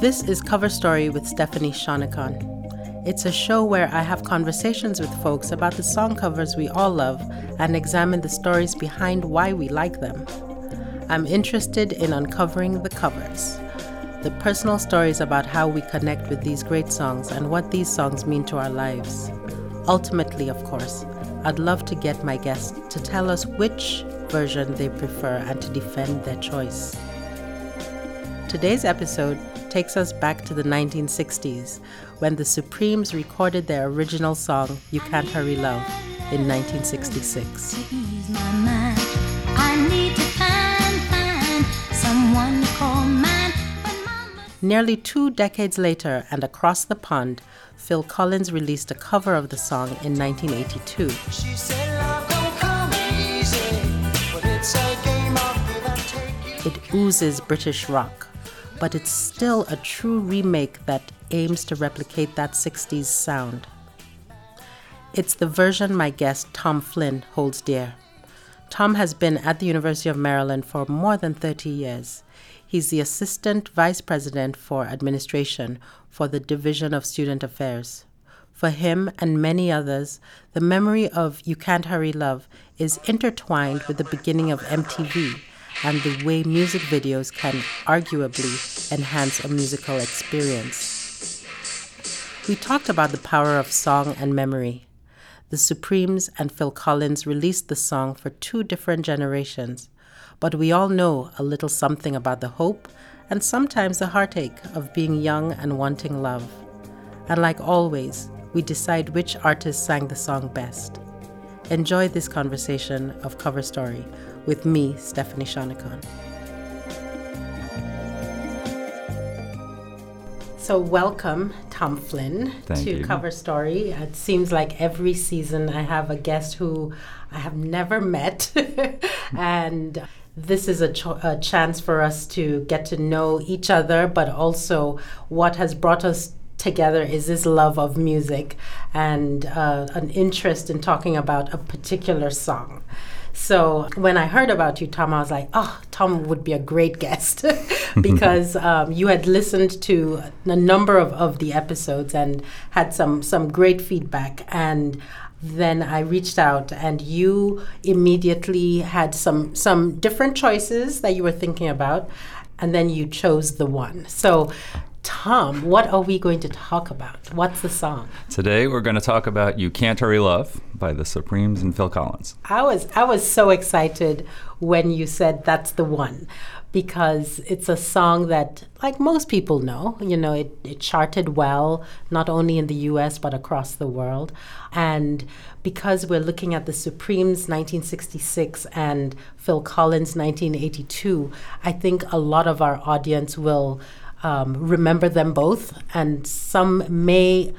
This is Cover Story with Stephanie Shonekan. It's a show where I have conversations with folks about the song covers we all love and examine the stories behind why we like them. I'm interested in uncovering the covers, the personal stories about how we connect with these great songs and what these songs mean to our lives. Ultimately, of course, I'd love to get my guests to tell us which version they prefer and to defend their choice. Today's episode takes us back to the 1960s when the Supremes recorded their original song, You Can't Hurry Love, in 1966. Nearly two decades later, and across the pond, Phil Collins released a cover of the song in 1982. It oozes British rock, but it's still a true remake that aims to replicate that 60s sound. It's the version my guest Tom Flynn holds dear. Tom has been at the University of Maryland for more than 30 years. He's the Assistant Vice President for Administration for the Division of Student Affairs. For him and many others, the memory of You Can't Hurry Love is intertwined with the beginning of MTV and the way music videos can arguably enhance a musical experience. We talked about the power of song and memory. The Supremes and Phil Collins released the song for two different generations, but we all know a little something about the hope and sometimes the heartache of being young and wanting love. And like always, we decide which artist sang the song best. Enjoy this conversation of Cover Story with me, Stephanie Shonekan. So, welcome, Tom Flynn, Thank to you. Cover Story. It seems like every season I have a guest who I have never met, and this is a, cho- a chance for us to get to know each other, but also what has brought us together is this love of music and uh, an interest in talking about a particular song. So when I heard about you, Tom, I was like, oh, Tom would be a great guest because um, you had listened to a number of, of the episodes and had some, some great feedback. And then I reached out, and you immediately had some, some different choices that you were thinking about. And then you chose the one. So, Tom, what are we going to talk about? What's the song? Today we're going to talk about You Can't Hurry Love by the Supremes and Phil Collins. I was I was so excited when you said that's the one because it's a song that like most people know, you know, it, it charted well not only in the US but across the world. And because we're looking at the Supremes 1966 and Phil Collins 1982, I think a lot of our audience will um, remember them both, and some may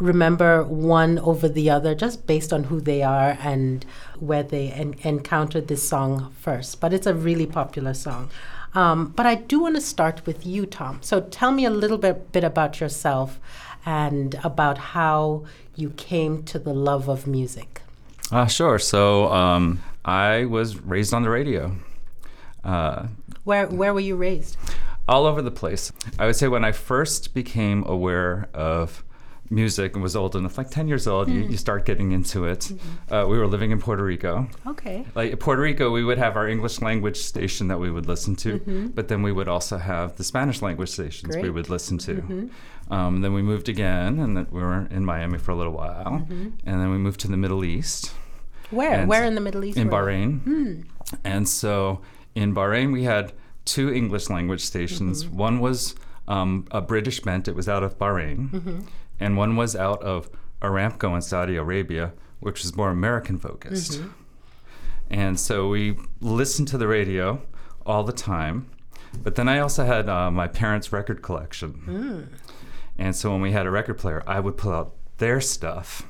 remember one over the other just based on who they are and where they en- encountered this song first. But it's a really popular song. Um, but I do want to start with you, Tom. So tell me a little bit, bit about yourself and about how you came to the love of music. Uh, sure. So um, I was raised on the radio. Uh, Where where were you raised? All over the place. I would say when I first became aware of music and was old enough, like 10 years old, you, you mm-hmm. start getting into it. Mm-hmm. Uh, we were living in Puerto Rico. Okay. Like in Puerto Rico, we would have our English language station that we would listen to, mm-hmm. but then we would also have the Spanish language stations we would listen to. Um, then we moved again, and then we were in Miami for a little while, and then we moved to the Middle East Where? Where in the Middle East? in? Bahrain. Hmm. And so in Bahrain, we had two English language stations. One was um, a British bent, it was out of Bahrain, and one was out of Aramco in Saudi Arabia, which was more American focused. And so we listened to the radio all the time. But then I also had uh, my parents' record collection. And so when we had a record player, I would pull out their stuff.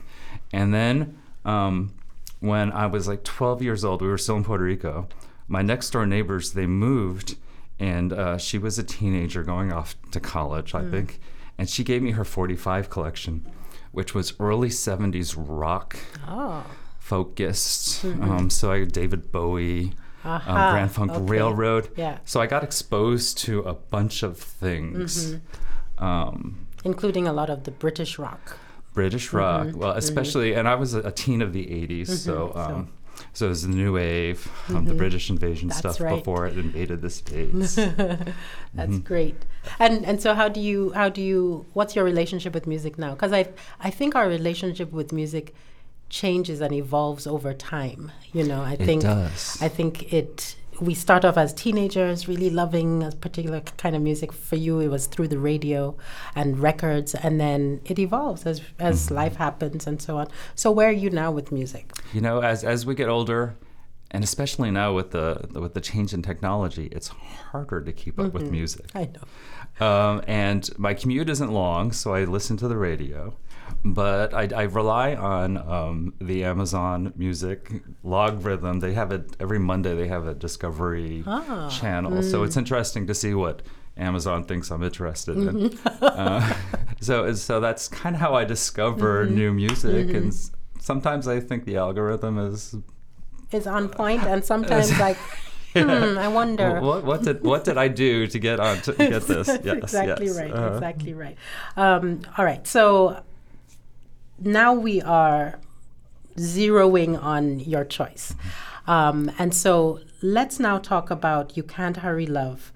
And then um, when I was like 12 years old, we were still in Puerto Rico. My next door neighbors, they moved, and uh, she was a teenager going off to college, I think. And she gave me her 45 collection, which was early 70s rock Oh. focused. Um, so I had David Bowie, Aha, um, Grand Funk okay. Railroad. Yeah. So I got exposed to a bunch of things. Mm-hmm. Um, including a lot of the British rock. British rock, well, especially, and I was a, a teen of the '80s, so um, so it was the new wave, um, the British invasion That's stuff right. before it invaded the states. That's great. And and so how do you how do you what's your relationship with music now? Because I I think our relationship with music changes and evolves over time. You know, I think does. I think it we start off as teenagers really loving a particular kind of music. For you, it was through the radio and records, and then it evolves as as life happens and so on. So where are you now with music? you know, as as we get older, and especially now with the with the change in technology, it's harder to keep up with music. I know. Um, and my commute isn't long, so I listen to the radio. But I, I rely on um, the Amazon Music logarithm. They have it every Monday. They have a Discovery Ah, channel, so it's interesting to see what Amazon thinks I'm interested in. uh, so so that's kind of how I discover new music, and s- sometimes I think the algorithm is Is on point. point, and sometimes like, hmm, I wonder. what, what did what did I do to get on to get this? Yes, exactly yes. right. Uh-huh. Exactly right. Um, all right. So now we are zeroing on your choice. Um, and so let's now talk about You Can't Hurry Love,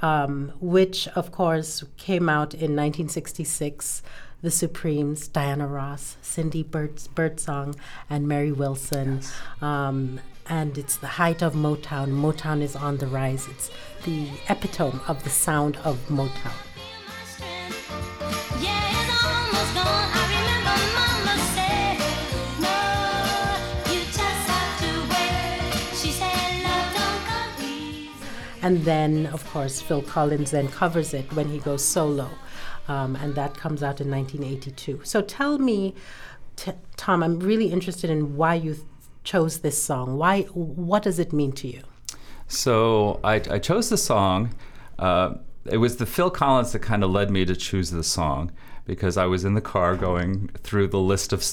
um, which, of course, came out in 1966. The Supremes, Diana Ross, Cindy Bert- Birdsong, and Mary Wilson. Um, and it's the height of Motown. Motown is on the rise. It's the epitome of the sound of Motown. Yeah, And then, of course, Phil Collins then covers it when he goes solo. Um, and that comes out in 1982. So tell me, t- Tom, I'm really interested in why you th- chose this song. Why? What does it mean to you? So I, I chose the song. Uh, it was the Phil Collins that kind of led me to choose the song because I was in the car going through the list of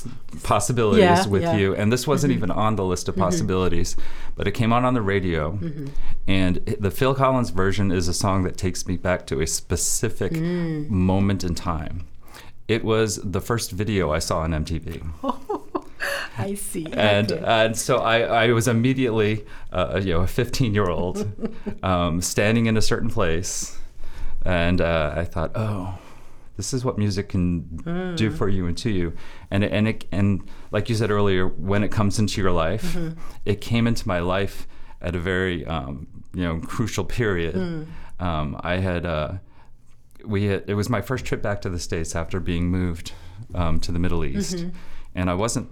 possibilities Yeah, with yeah. you, and this wasn't even on the list of possibilities, but it came on on the radio, and the Phil Collins version is a song that takes me back to a specific moment in time. It was the first video I saw on MTV I see. and Okay. and so I, I was immediately uh, you know a 15 year old um, standing in a certain place and uh, I thought oh this is what music can do for you and to you. And it, and it, and like you said earlier when it comes into your life it came into my life at a very um, you know crucial period. Um, I had uh, we had, it was my first trip back to the states after being moved um, to the Middle East, and I wasn't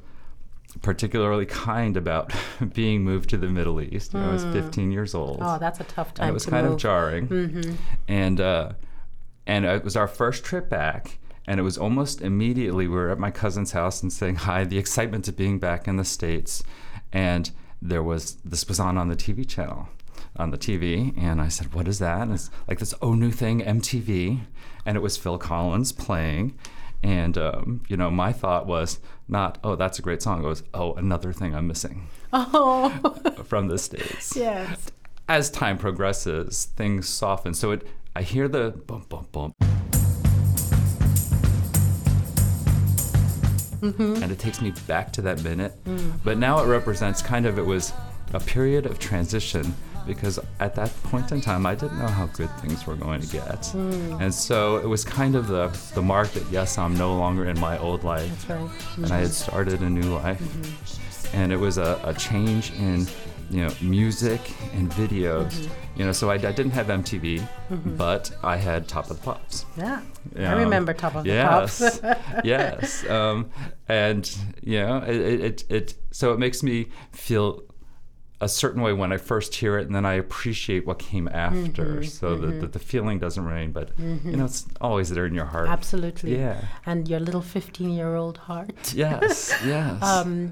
particularly kind about being moved to the Middle East. Know, I was 15 years old, oh, that's a tough time and it was kind move. of jarring. And uh, and it was our first trip back. And it was almost immediately we were at my cousin's house and saying hi, the excitement of being back in the States. And there was this was on on the TV channel on the TV, and I said, "What is that?" And it's like this oh new thing, MTV, and it was Phil Collins playing, and um, you know my thought was not, "Oh, that's a great song." It was, "Oh, another thing I'm missing Oh, from the states." yes. As time progresses, things soften. So it, I hear the bump, bump, bump. Mm-hmm. and it takes me back to that minute. But now it represents kind of it was a period of transition because at that point in time I didn't know how good things were going to get, mm. and so it was kind of the the mark that yes I'm no longer in my old life, right. and I had mm-hmm. started a new life, mm-hmm. and it was a, a change in you know music and videos. You know, so I, I didn't have MTV, but I had Top of the Pops. Yeah. I Um, remember Top of the yes, Pops. yes, um, and you know, it, it, it, so it makes me feel a certain way when I first hear it, and then I appreciate what came after. Mm-hmm, so that the, the feeling doesn't remain, but you know, it's always there in your heart. Absolutely. Yeah. And your little 15 year old heart. Yes. Yes. Um,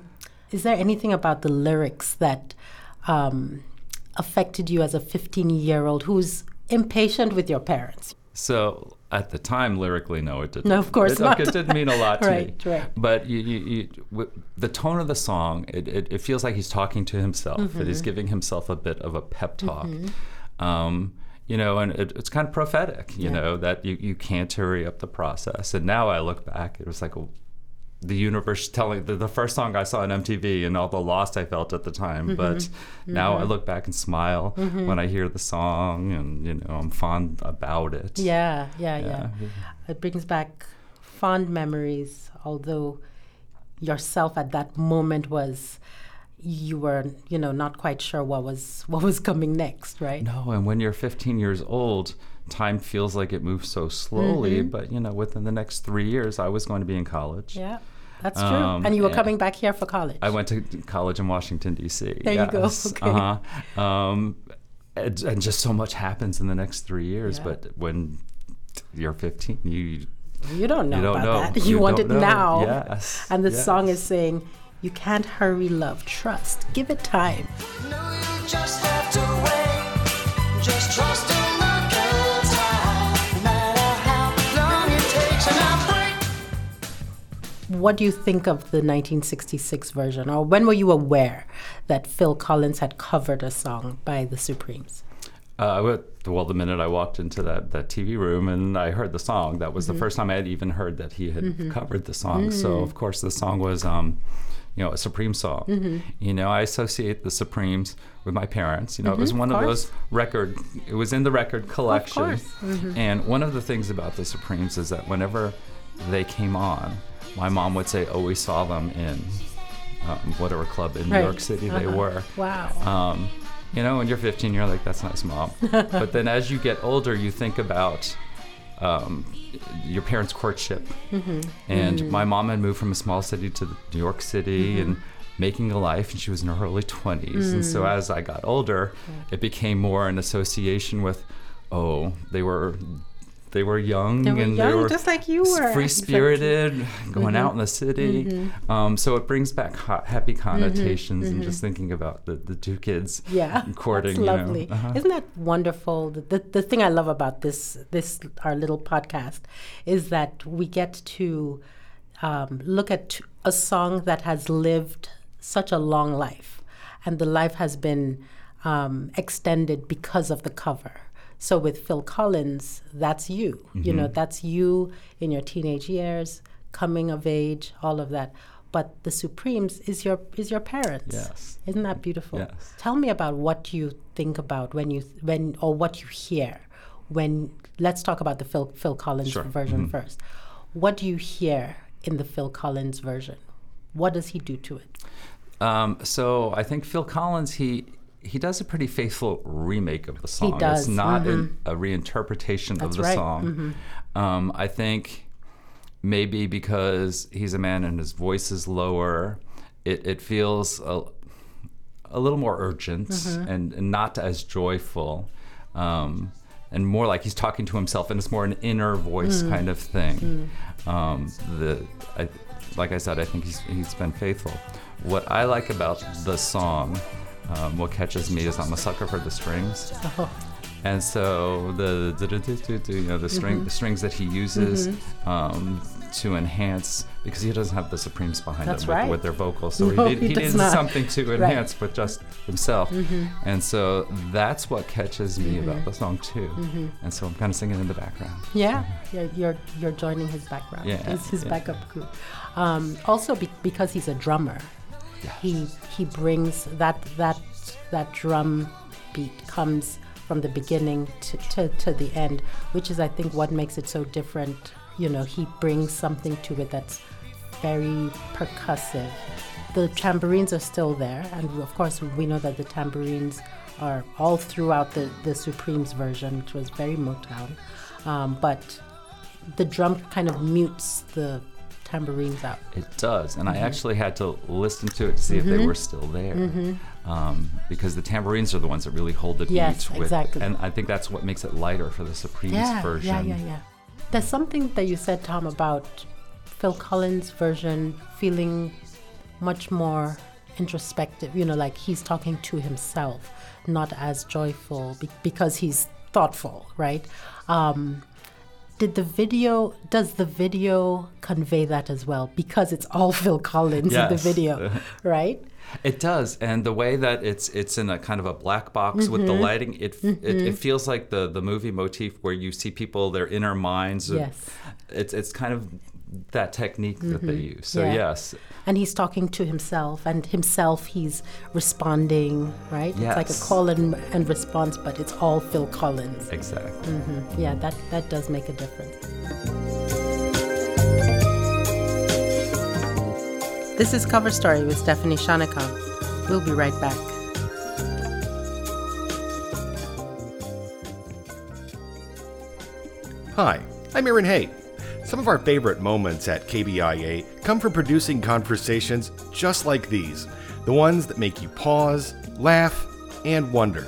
is there anything about the lyrics that um, affected you as a 15 year old who's impatient with your parents? So at the time, lyrically, no, it didn't. No, of course it, not. It didn't mean a lot to Right, me. right. But you, you, you, w- the tone of the song, it, it, it feels like he's talking to himself. That Mm-hmm. he's giving himself a bit of a pep talk. Um, you know, and it, it's kind of prophetic. You Yeah. know that you, you can't hurry up the process. And now I look back, it was like a, the universe telling the, the first song I saw on MTV and all the loss I felt at the time. Mm-hmm. But now I look back and smile when I hear the song, and you know I'm fond about it. Yeah, yeah, yeah, Yeah. It brings back fond memories, although yourself at that moment was you were, you know, not quite sure what was what was coming next, right? No, and when you're 15 years old, time feels like it moves so slowly. Mm-hmm. But you know, within the next three years, I was going to be in college. Yeah. That's true. Um, and you were yeah. coming back here for college. I went to college in Washington D.C. There you go. Okay. Uh-huh. Um, and, and just so much happens in the next three years. Yeah. But when you're 15, you You don't know you don't about know. that. You, want it know. now. Yes. And the yes. song is saying, You can't hurry love. Trust. Give it time. No, What do you think of the 1966 version? Or when were you aware that Phil Collins had covered a song by the Supremes? Uh, well, the minute I walked into that, that TV room and I heard the song, that was the mm-hmm. first time I had even heard that he had mm-hmm. covered the song. So, mm. of course, the song was, um, you know, a Supreme song. Mm-hmm. You know, I associate the Supremes with my parents. You know, it was one of course. those record, it was in the record collection. course. And one of the things about the Supremes is that whenever they came on, my mom would say, oh, we saw them in um, whatever club in New Right. York City they Uh-huh. were. Wow. Um, you know, when you're 15, you're like, that's nice, mom. but then as you get older, you think about um, your parents' courtship. Mm-hmm. And my mom had moved from a small city to New York City Mm-hmm. and making a life, and she was in her early 20s. And Mm. so as I got older, it became more an association with, oh, they were. They were young They were and young, they were just like you were. free spirited, going out in the city. Mm-hmm. Um, so it brings back ha- happy connotations and just thinking about the, the two kids yeah courting. that's you know. lovely Uh-huh. isn't that wonderful the, the, the thing i love about this this our little podcast is that we get to um, look at a song that has lived such a long life and the life has been um, extended because of the cover so with phil collins that's you you know Mm-hmm. that's you in your teenage years coming of age all of that but the supremes is your is your parents Yes. isn't that beautiful? Yes. Tell me about what you think about when you when or what you hear when let's talk about the Phil Phil Collins Sure. Mm-hmm. version first. What do you hear in the Phil Collins version? What does he do to it? Um, so I think Phil Collins he he does a pretty faithful remake of the song. He does, It's not an, a reinterpretation That's of the right, song. Um, I think maybe because he's a man and his voice is lower, it, it feels a, a little more urgent and, and not as joyful. Um, and more like he's talking to himself, and it's more an inner voice kind of thing. Um, the, I, like I said, I think he's, he's been faithful. What I like about the song, um, what catches me is I'm a sucker for the strings. Oh, And so the you know the string Mm-hmm. the strings that he uses um, to enhance because he doesn't have the Supremes behind That's him with, right. with their vocals, so No, he, need, he he needs not. something to Right. Mm-hmm. enhance with just himself. And so that's what catches me about the song too. And so I'm kind of singing in the background. yeah, you're, you're you're joining his background. Yeah, his, his yeah. backup group. Um, also, be, because he's a drummer, he he brings that that that drum beat comes from the beginning to, to, to the end, which is I think what makes it so different. You know, he brings something to it that's very percussive. The tambourines are still there, and of course we know that the tambourines are all throughout the the Supremes version, which was very Motown. Um, but the drum kind of mutes the tambourines out. It does, and I Mm-hmm. actually had to listen to it to see if they were still there, um, because the tambourines are the ones that really hold the beat. Yes, with, exactly. And I think that's what makes it lighter for the Supremes yeah, version. Yeah, yeah, yeah. There's something that you said, Tom, about Phil Collins' version feeling much more introspective. You know, like he's talking to himself, not as joyful be- because he's thoughtful, right? Um, did the video does the video convey that as well because it's all Phil Collins in the video, right? It does, and the way that it's it's in a kind of a black box with Mm-hmm. the lighting, it, it it feels like the the movie motif where you see people their inner minds. Yes. it's it's kind of that technique that they use. So Mm-hmm. Yeah. yes, And he's talking to himself, and himself he's responding, right? It's like a call and, and response, but it's all Phil Collins. exactly. Yeah, that, that does make a difference. This is Cover Story with Stephanie Shonekan. We'll be right back. Hi, I'm Aaron Hay. Some of our favorite moments at KBIA come from producing conversations just like these the ones that make you pause, laugh, and wonder.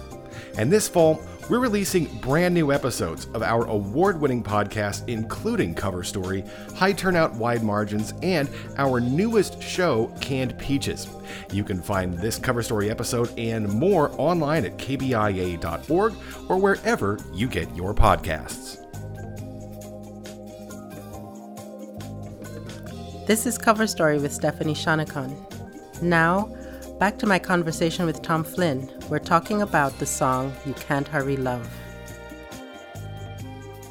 And this fall, we're releasing brand new episodes of our award winning podcast, including Cover Story, High Turnout Wide Margins, and our newest show, Canned Peaches. You can find this Cover Story episode and more online at kbia.org or wherever you get your podcasts. This is Cover Story with Stephanie Shonekan. Now, back to my conversation with Tom Flynn. We're talking about the song You Can't Hurry Love.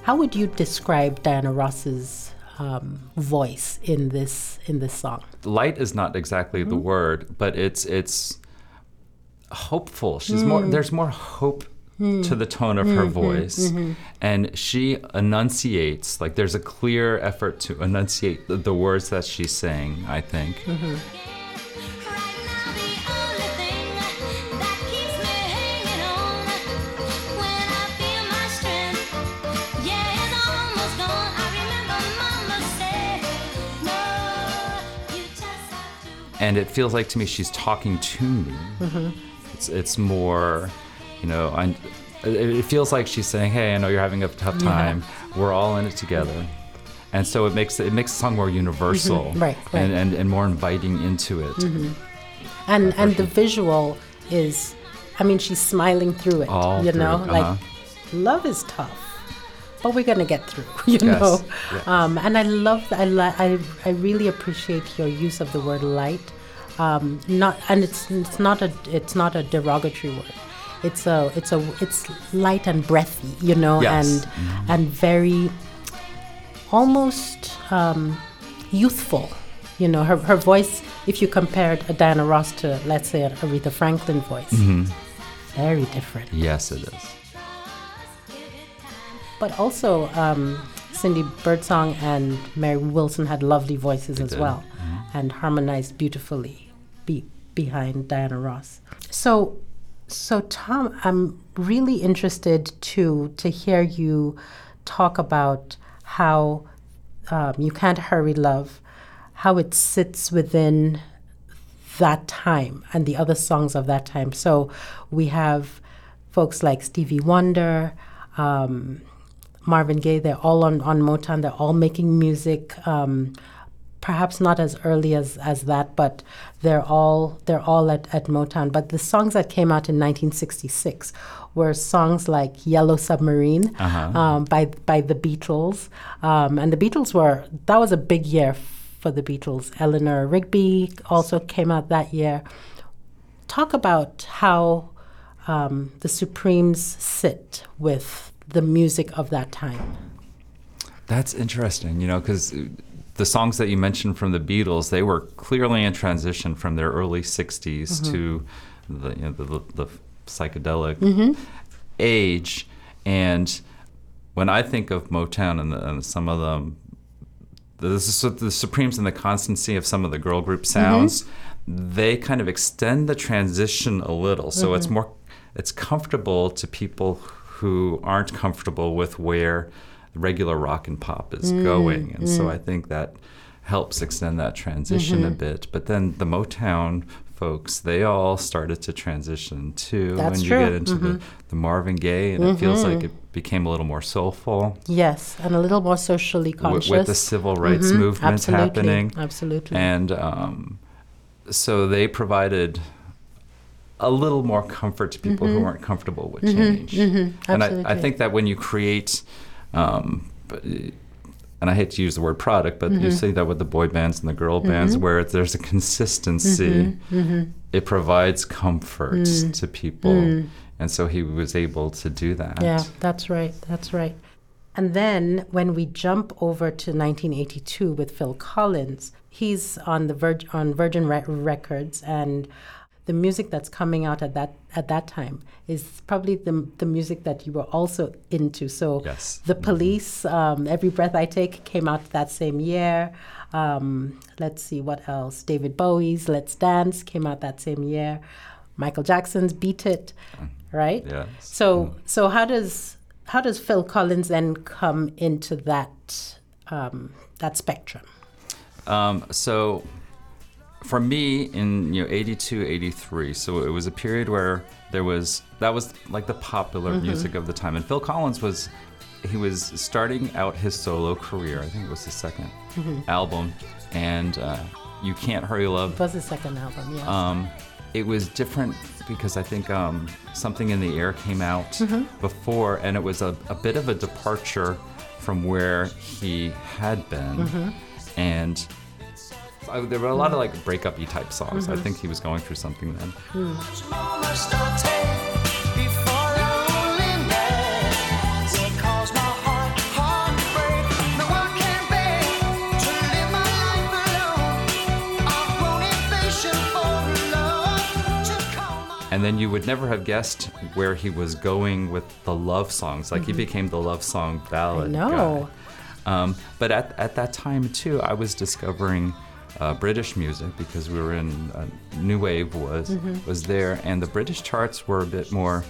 How would you describe Diana Ross's um, voice in this in this song? Light is not exactly the Mm-hmm. word, but it's it's hopeful. She's more. Mm. There's more hope to the tone of her Mm-hmm, voice, and she enunciates. Like there's a clear effort to enunciate the, the words that she's saying. I think. Mm-hmm. Right now, the only thing that keeps me hanging on when I feel my strength, yeah, it's almost gone. I remember Mama said, "No, you just have to." and it feels like to me she's talking to me. It's it's more, you know, I, it, feels like she's saying, "Hey, I know you're having a tough time. We're all in it together." And so it makes it makes the song more universal, Right, right. And, and and more inviting into it. And and the visual is, I mean, she's smiling through it. All you through know, it, like uh-huh. love is tough, but we're gonna get through. You Yes, know, yeah. um, and I love, I, li- I I really appreciate your use of the word light. Um, not and it's it's not a it's not a derogatory word. It's a it's a it's light and breathy, you know, Yes. and and very almost um, youthful. You know, her, her voice, if you compared a Diana Ross to, let's say, an Aretha Franklin voice, very different. Yes, it is. But also, um, Cindy Birdsong and Mary Wilson had lovely voices as did. well and harmonized beautifully be- behind Diana Ross. So, so Tom, I'm really interested to to hear you talk about how um, you can't hurry love, how it sits within that time and the other songs of that time. So we have folks like Stevie Wonder, um, Marvin Gaye. They're all on, on Motown. They're all making music. Um, perhaps not as early as, as that, but they're all they're all at, at Motown. But the songs that came out in 1966 were songs like Yellow Submarine um, by by the Beatles, um, and the Beatles were that was a big year for the Beatles. Eleanor Rigby also came out that year. Talk about how um, the Supremes sit with the music of that time. That's interesting, you know, because the songs that you mentioned from the Beatles, they were clearly in transition from their early 60s mm-hmm. to the, you know, the, the, the psychedelic mm-hmm. age. And when I think of Motown and, the, and some of them, the, the, the Supremes and the constancy of some of the girl group mm-hmm. sounds, they kind of extend the transition a little. So it's more, it's comfortable to people who aren't comfortable with where regular rock and pop is mm, going. And so mm. I think that helps extend that transition a mm-hmm. bit. But then the Motown folks, they all started to transition too. That's when you get into the, mm-hmm. the Marvin Gaye, and it mm-hmm. feels like it became a little more soulful Yes, and a little more socially w- conscious. with the civil rights Mhm, movement absolutely, happening. Absolutely. And um, so they provided a little more comfort to people who weren't comfortable with change. And I, I Mm-hmm. think that when you create um, but, and I hate to use the word product, but Mm-hmm. you see that with the boy bands and the girl bands, where there's a consistency. Mm-hmm. It provides comfort to people, and so he was able to do that. Mm. Yeah, that's right. That's right. And then when we jump over to 1982 with Phil Collins, he's on the Virgin on Virgin Re- Records, and the music that's coming out at that at that time is probably the the music that you were also into. So Yes. the Police, um, Every Breath I Take came out that same year. Um, let's see what else. David Bowie's Let's Dance came out that same year. Michael Jackson's Beat It, right? Yes. So so how does how does Phil Collins then come into that um, that spectrum? Um, so for me in you know 82 83 so it was a period where there was that was like the popular Mm-hmm. music of the time and phil collins was he was starting out his solo career i think it was his 2nd Mm-hmm. album and uh, you can't hurry love It was the second album, yes. um, it was different because I think um, something in the air came out Mm-hmm. before, and it was a, a bit of a departure from where he had been. Mm-hmm. And I, there were a lot of like breakup-y type songs. Mm-hmm. I think he was going through something then. Much more must I take before loneliness will cause my heart, heart to break? No, I can't bear to live my life alone. I've grown impatient for love to call my And then you would never have guessed where he was going with the love songs. Like he became the love song ballad Mm-hmm. guy. Um, but at, at that time too, I was discovering uh, British music because we were in uh, New Wave was Mm-hmm. was there, and the British charts were a bit more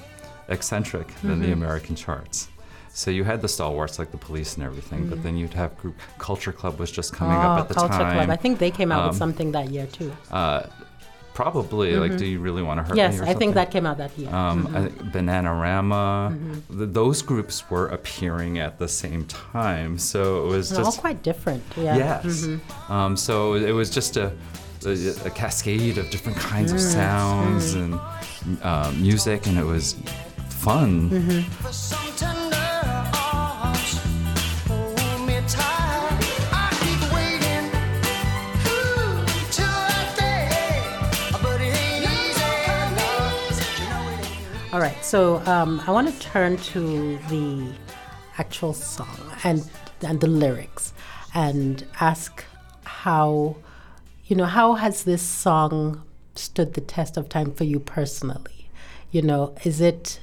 eccentric than Mm-hmm. the American charts. So you had the stalwarts like the Police and everything, but then you'd have group Culture Club was just coming Mm-hmm. oh, up at the Culture time. Club. I think they came out with Um, something that year too. uh, probably like, do you really want to hurt yes, me? or I think that came out that year. Um, I think Bananarama, Mm-hmm. th- those groups were appearing at the same time, so it was They're all just quite different. Yeah. yes. Um, so it was just a, a, a cascade of different kinds Mm, of sounds and uh, music, and it was fun. So um, I want to turn to the actual song and and the lyrics, and ask how, you know, how has this song stood the test of time for you personally? You know, is it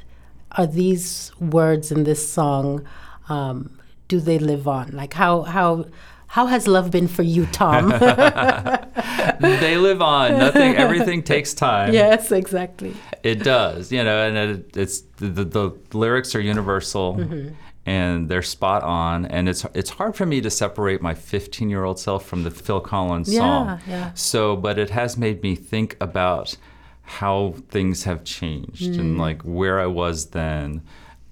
are these words in this song? Um, do they live on? Like how how how has love been for you, Tom? they live on. Nothing. Everything takes time. yes, exactly. It does, you know, and it, it's the, the, lyrics are universal Mm-hmm. and they're spot on, and it's it's hard for me to separate my 15 year old self from the Phil Collins Yeah, song. yeah. So, but it has made me think about how things have changed Mm. and like where I was then.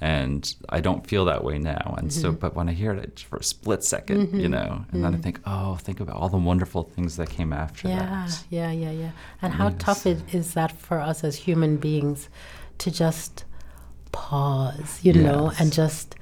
And I don't feel that way now. And so, Mm-hmm. but when I hear it for a split 2nd you know, and then I think, oh, think about all the wonderful things that came after Yeah, that. yeah, yeah, yeah. And how tough it is that for us as human beings to just pause, you know, and just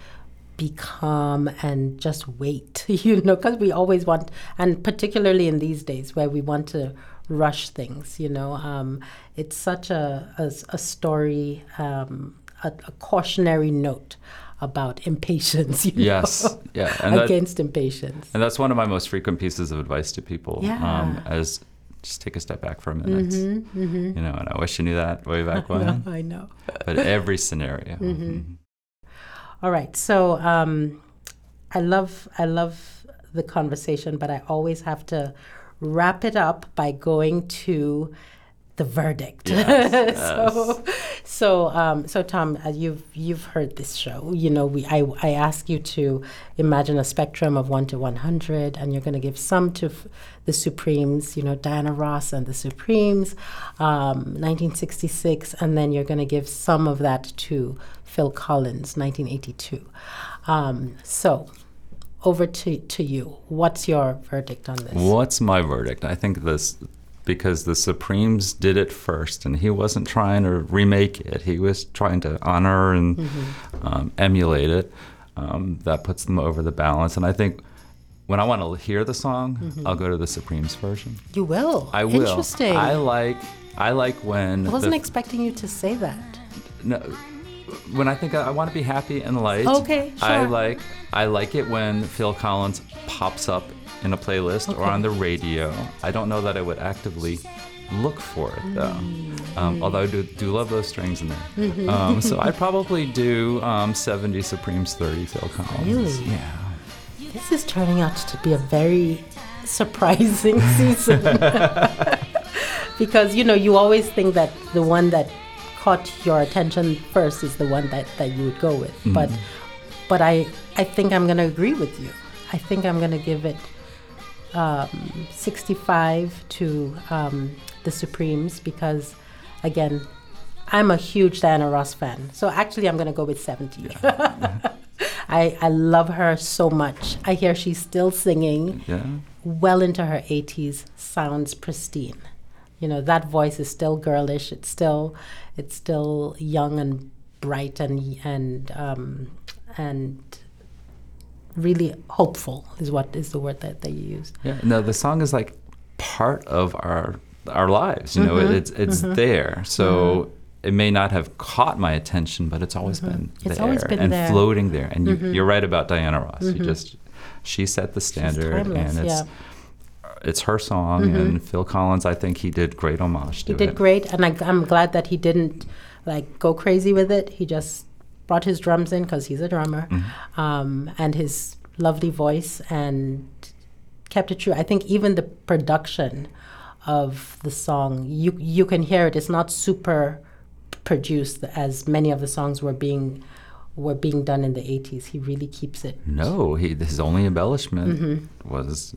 be calm and just wait, you know, because we always want, and particularly in these days where we want to rush things, you know, um, it's such a, a, a story, um, a, a cautionary note about impatience, Yes, know, yeah, and that- against impatience. And that's one of my most frequent pieces of advice to people. Um, Yeah. as just take a step back for a minute. You know, and I wish you knew that way back when. Mm-hmm, I know. but every scenario. Mm-hmm. Mhm. All right. So um, I love I love the conversation, but I always have to wrap it up by going to the verdict. Yes, so so um, so Tom, uh, you've you've heard this show. You know, we I I ask you to imagine a spectrum of one to one hundred, and you're going to give some to f- the Supremes. You know, Diana Ross and the Supremes, um, 1966, and then you're going to give some of that to Phil Collins, 1982. Um, so. Over to, to you. What's your verdict on this? What's my verdict? I think this because the Supremes did it first, and he wasn't trying to remake it. He was trying to honor and Mm-hmm. um, emulate it. um, that puts them over the balance. And I think when I want to hear the song, Mm-hmm. I'll go to the Supremes version. You will. I will. Interesting. I like I like when I wasn't the- expecting you to say that. no, when I think I, I want to be happy and light. Okay, Sure. I like I like it when Phil Collins pops up in a playlist or on the radio. I don't know that I would actively look for it though. Mm. Um, although I do, do love those strings in there. Um, so I'd probably do um, 70 Supremes, 30 Phil Collins. Really? Yeah. This is turning out to be a very surprising season. because, you know, you always think that the one that caught your attention first is the one that, that you would go with. But but I, I think I'm going to agree with you. I think I'm going to give it um, 65 to um, the Supremes because, again, I'm a huge Diana Ross fan. So actually, I'm going to go with 70. I, I love her so much. I hear she's still singing Yeah. well into her 80s, sounds pristine. You know, that voice is still girlish. It's still, it's still young and bright and and um, and really hopeful is what is the word that, that you used. Yeah, no, the song is like part of our our lives. You know, Mm-hmm. it's it's there. So it may not have caught my attention, but it's always been Mm-hmm. It's there always been and there. Mm-hmm. floating there. And you, you're right about Diana Ross. You just she set the standard, and it's yeah. Mm-hmm. it's her song. And Phil Collins, I think he did great homage to He did it. great, and I, I'm glad that he didn't like go crazy with it. He just brought his drums in because he's a drummer, Mm-hmm. um, and his lovely voice, and kept it true. I think even the production of the song, you you can hear it. It's not super produced as many of the songs were being were being done in the 80s. He really keeps it. No, he his only embellishment Mm-hmm. was,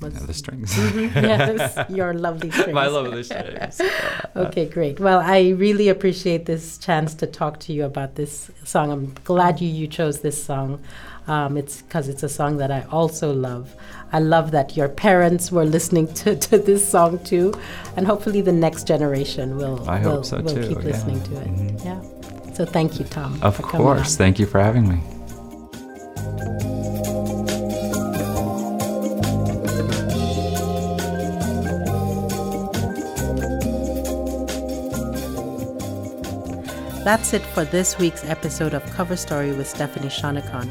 the strings. yes, your lovely strings. My lovely strings. Okay, great. Well, I really appreciate this chance to talk to you about this song. I'm glad you, you chose this song. Um, it's because it's a song that I also love. I love that your parents were listening to, to this song too, and hopefully the next generation will I will, hope so will too, keep yeah. listening to it. Yeah. So thank you, Tom. Of course. Thank you for having me. That's it for this week's episode of Cover Story with Stephanie Shonekan,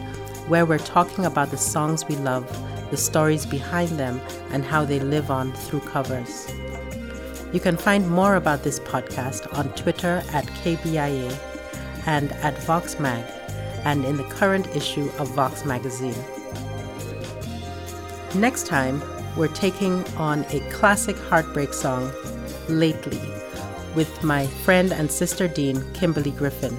where we're talking about the songs we love, the stories behind them, and how they live on through covers. You can find more about this podcast on Twitter at KBIA and at VoxMag, and in the current issue of Vox Magazine. Next time, we're taking on a classic heartbreak song, Lately, with my friend and sister dean, Kimberly Griffin.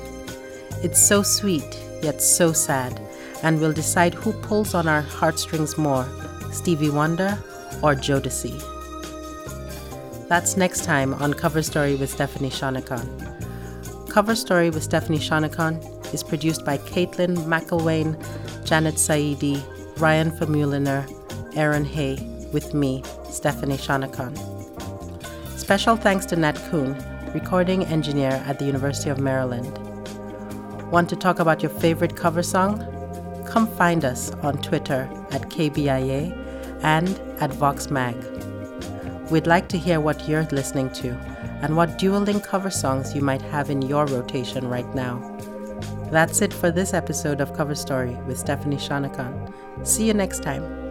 It's so sweet, yet so sad, and we'll decide who pulls on our heartstrings more Stevie Wonder or Jodeci. That's next time on Cover Story with Stephanie Shonekan. Cover Story with Stephanie Shonekan is produced by Caitlin McElwain, Janet Saidi, Ryan Famuliner, Aaron Hay, with me, Stephanie Shonekan. Special thanks to Nat Kuhn, recording engineer at the University of Maryland. Want to talk about your favorite cover song? Come find us on Twitter at KBIA and at VoxMag. We'd like to hear what you're listening to and what dual link cover songs you might have in your rotation right now. That's it for this episode of Cover Story with Stephanie Shonekan. See you next time.